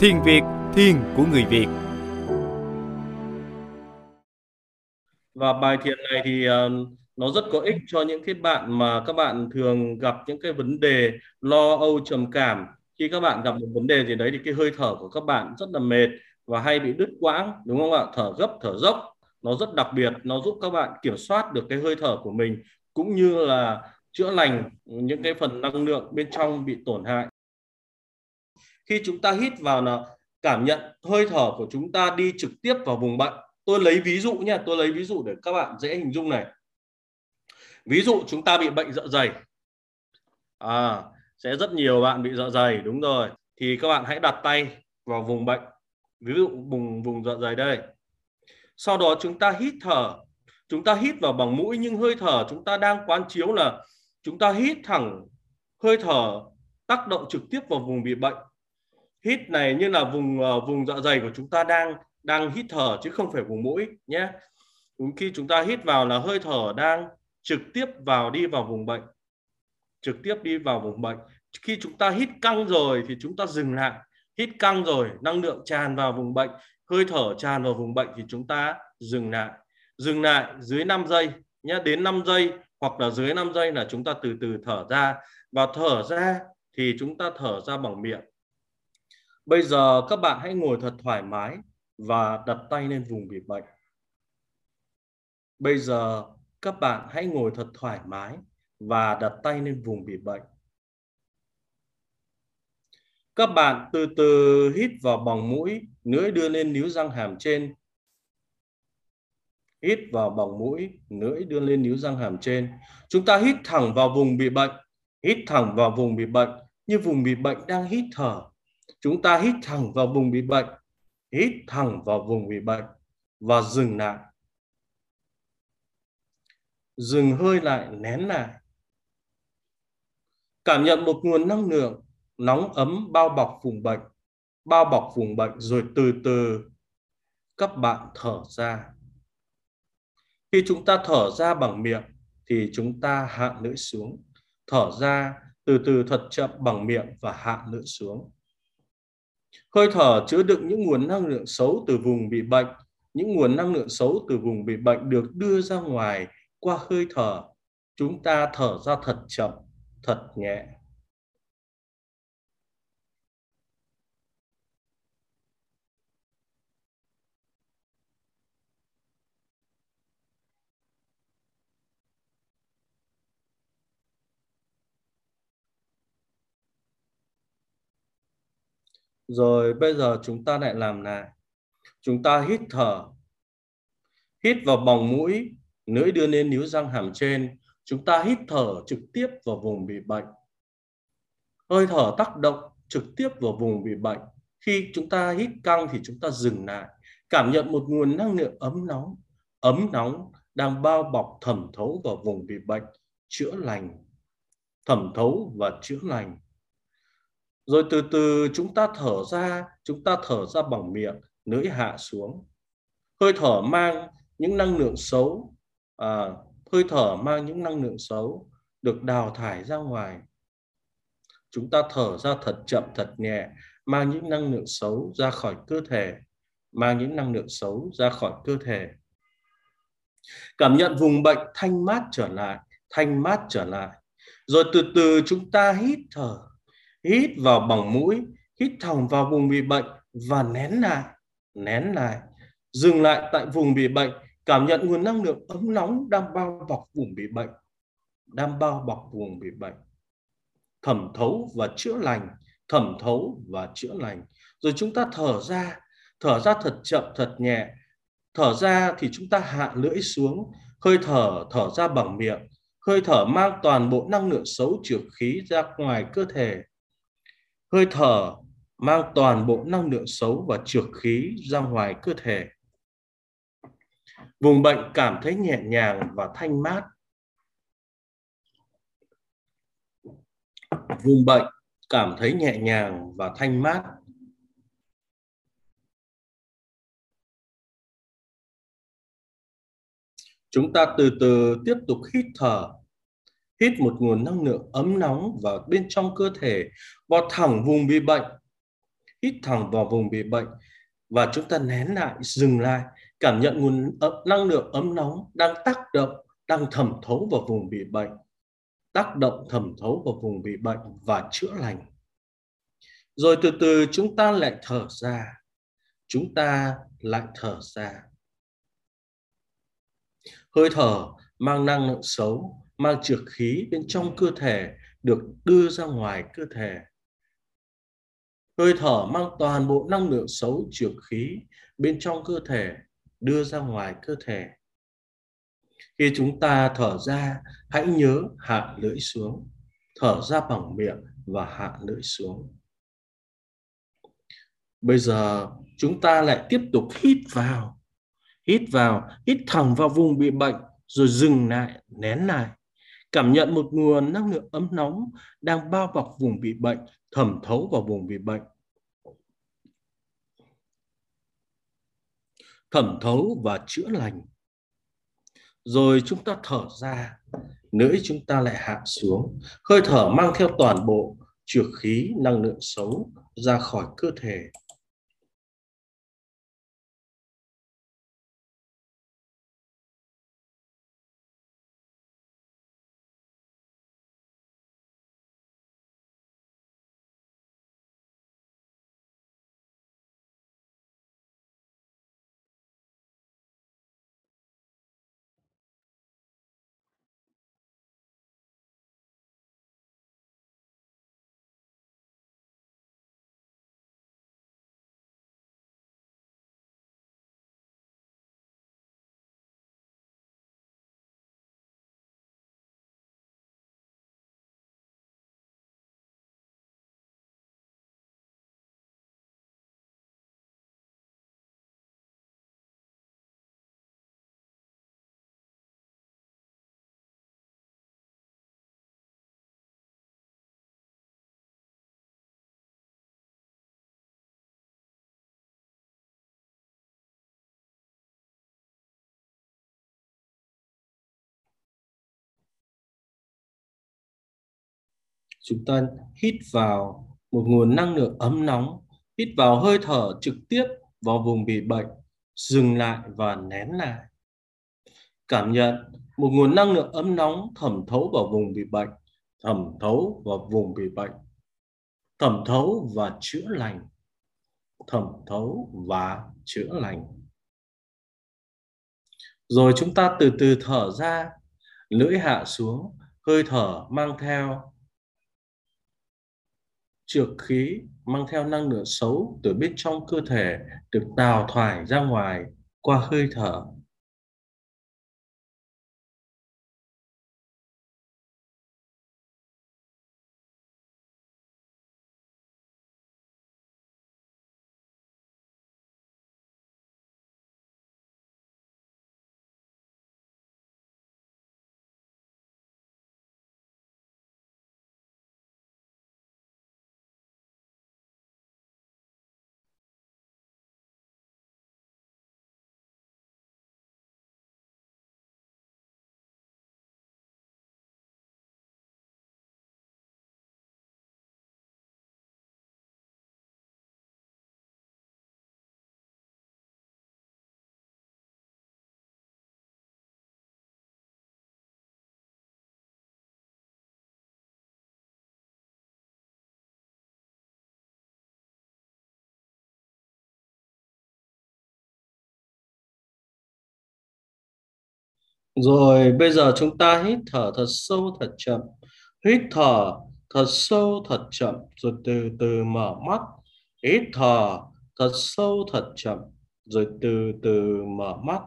Thiền Việt, thiền của người Việt. Và bài thiền này thì uh, nó rất có ích cho những cái bạn mà các bạn thường gặp những cái vấn đề lo âu trầm cảm. Khi các bạn gặp một vấn đề gì đấy thì cái hơi thở của các bạn rất là mệt và hay bị đứt quãng đúng không ạ? Thở gấp thở dốc nó rất đặc biệt nó giúp các bạn kiểm soát được cái hơi thở của mình cũng như là chữa lành những cái phần năng lượng bên trong bị tổn hại khi chúng ta hít vào là cảm nhận hơi thở của chúng ta đi trực tiếp vào vùng bệnh tôi lấy ví dụ nha, tôi lấy ví dụ để các bạn dễ hình dung này. Ví dụ chúng ta bị bệnh dạ dày. À sẽ rất nhiều bạn bị dạ dày, đúng rồi. Thì các bạn hãy đặt tay vào vùng bệnh. Ví dụ vùng vùng dạ dày đây. Sau đó chúng ta hít thở. Chúng ta hít vào bằng mũi nhưng hơi thở chúng ta đang quán chiếu là chúng ta hít thẳng hơi thở tác động trực tiếp vào vùng bị bệnh hít này như là vùng uh, vùng dạ dày của chúng ta đang đang hít thở chứ không phải vùng mũi nhé. Khi chúng ta hít vào là hơi thở đang trực tiếp vào đi vào vùng bệnh trực tiếp đi vào vùng bệnh. Khi chúng ta hít căng rồi thì chúng ta dừng lại hít căng rồi năng lượng tràn vào vùng bệnh hơi thở tràn vào vùng bệnh thì chúng ta dừng lại. Dừng lại dưới 5 giây nhé đến 5 giây hoặc là dưới 5 giây là chúng ta từ từ thở ra. Và thở ra thì chúng ta thở ra bằng miệng bây giờ các bạn hãy ngồi thật thoải mái và đặt tay lên vùng bị bệnh bây giờ các bạn hãy ngồi thật thoải mái và đặt tay lên vùng bị bệnh các bạn từ từ hít vào bằng mũi, lưỡi đưa lên níu răng hàm trên. Hít vào bằng mũi, lưỡi đưa lên níu răng hàm trên. Chúng ta hít thẳng vào vùng bị bệnh, hít thẳng vào vùng bị bệnh như vùng bị bệnh đang hít thở. Chúng ta hít thẳng vào vùng bị bệnh, hít thẳng vào vùng bị bệnh và dừng lại. Dừng hơi lại, nén lại. Cảm nhận một nguồn năng lượng nóng ấm bao bọc vùng bệnh, bao bọc vùng bệnh rồi từ từ các bạn thở ra. Khi chúng ta thở ra bằng miệng thì chúng ta hạ lưỡi xuống. Thở ra từ từ thật chậm bằng miệng và hạ lưỡi xuống. Hơi thở chứa đựng những nguồn năng lượng xấu từ vùng bị bệnh. Những nguồn năng lượng xấu từ vùng bị bệnh được đưa ra ngoài qua hơi thở. Chúng ta thở ra thật chậm, thật nhẹ. Rồi bây giờ chúng ta lại làm này Chúng ta hít thở. Hít vào bòng mũi, lưỡi đưa lên níu răng hàm trên. Chúng ta hít thở trực tiếp vào vùng bị bệnh. Hơi thở tác động trực tiếp vào vùng bị bệnh. Khi chúng ta hít căng thì chúng ta dừng lại. Cảm nhận một nguồn năng lượng ấm nóng, ấm nóng đang bao bọc thẩm thấu vào vùng bị bệnh, chữa lành, thẩm thấu và chữa lành rồi từ từ chúng ta thở ra chúng ta thở ra bằng miệng lưỡi hạ xuống. Hơi thở mang những năng lượng xấu à, hơi thở mang những năng lượng xấu được đào thải ra ngoài. Chúng ta thở ra thật chậm thật nhẹ mang những năng lượng xấu ra khỏi cơ thể mang những năng lượng xấu ra khỏi cơ thể. Cảm nhận vùng bệnh thanh mát trở lại thanh mát trở lại. Rồi từ từ chúng ta hít thở hít vào bằng mũi, hít thẳng vào vùng bị bệnh và nén lại nén lại. Dừng lại tại vùng bị bệnh, cảm nhận nguồn năng lượng ấm nóng đang bao bọc vùng bị bệnh, đang bao bọc vùng bị bệnh. Thẩm thấu và chữa lành, thẩm thấu và chữa lành. Rồi chúng ta thở ra thở ra thật chậm, thật nhẹ. Thở ra thì chúng ta hạ lưỡi xuống, hơi thở thở ra bằng miệng. Hơi thở mang toàn bộ năng lượng xấu trượt khí ra ngoài cơ thể. Hơi thở, mang toàn bộ năng lượng xấu và trược khí ra ngoài cơ thể. Vùng bệnh cảm thấy nhẹ nhàng và thanh mát. Vùng bệnh cảm thấy nhẹ nhàng và thanh mát. Chúng ta từ từ tiếp tục hít thở hít một nguồn năng lượng ấm nóng vào bên trong cơ thể vào thẳng vùng bị bệnh hít thẳng vào vùng bị bệnh và chúng ta nén lại, dừng lại, cảm nhận nguồn năng lượng ấm nóng đang tác động, đang thẩm thấu vào vùng bị bệnh, tác động thẩm thấu vào vùng bị bệnh và chữa lành. Rồi từ từ chúng ta lại thở ra, chúng ta lại thở ra. Hơi thở mang năng lượng xấu, mang trượt khí bên trong cơ thể được đưa ra ngoài cơ thể. Hơi thở mang toàn bộ năng lượng xấu trượt khí bên trong cơ thể đưa ra ngoài cơ thể. Khi chúng ta thở ra, hãy nhớ hạ lưỡi xuống, thở ra bằng miệng và hạ lưỡi xuống. Bây giờ, chúng ta lại tiếp tục hít vào hít vào, hít thẳng vào vùng bị bệnh rồi dừng lại, nén lại cảm nhận một nguồn năng lượng ấm nóng đang bao bọc vùng bị bệnh, thẩm thấu vào vùng bị bệnh. Thẩm thấu và chữa lành. Rồi chúng ta thở ra, lưỡi chúng ta lại hạ xuống. Hơi thở mang theo toàn bộ trượt khí năng lượng xấu ra khỏi cơ thể. Chúng ta hít vào một nguồn năng lượng ấm nóng, hít vào hơi thở trực tiếp vào vùng bị bệnh, dừng lại và nén lại. Cảm nhận một nguồn năng lượng ấm nóng thẩm thấu vào vùng bị bệnh, thẩm thấu vào vùng bị bệnh, thẩm thấu và chữa lành. Thẩm thấu và chữa lành. Rồi chúng ta từ từ thở ra, lưỡi hạ xuống, hơi thở mang theo trượt khí mang theo năng lượng xấu từ bên trong cơ thể được đào thải ra ngoài qua hơi thở. Rồi, bây giờ chúng ta hít thở thật sâu, thật chậm. Hít thở thật sâu, thật chậm rồi từ từ mở mắt. Hít thở thật sâu, thật chậm rồi từ từ mở mắt.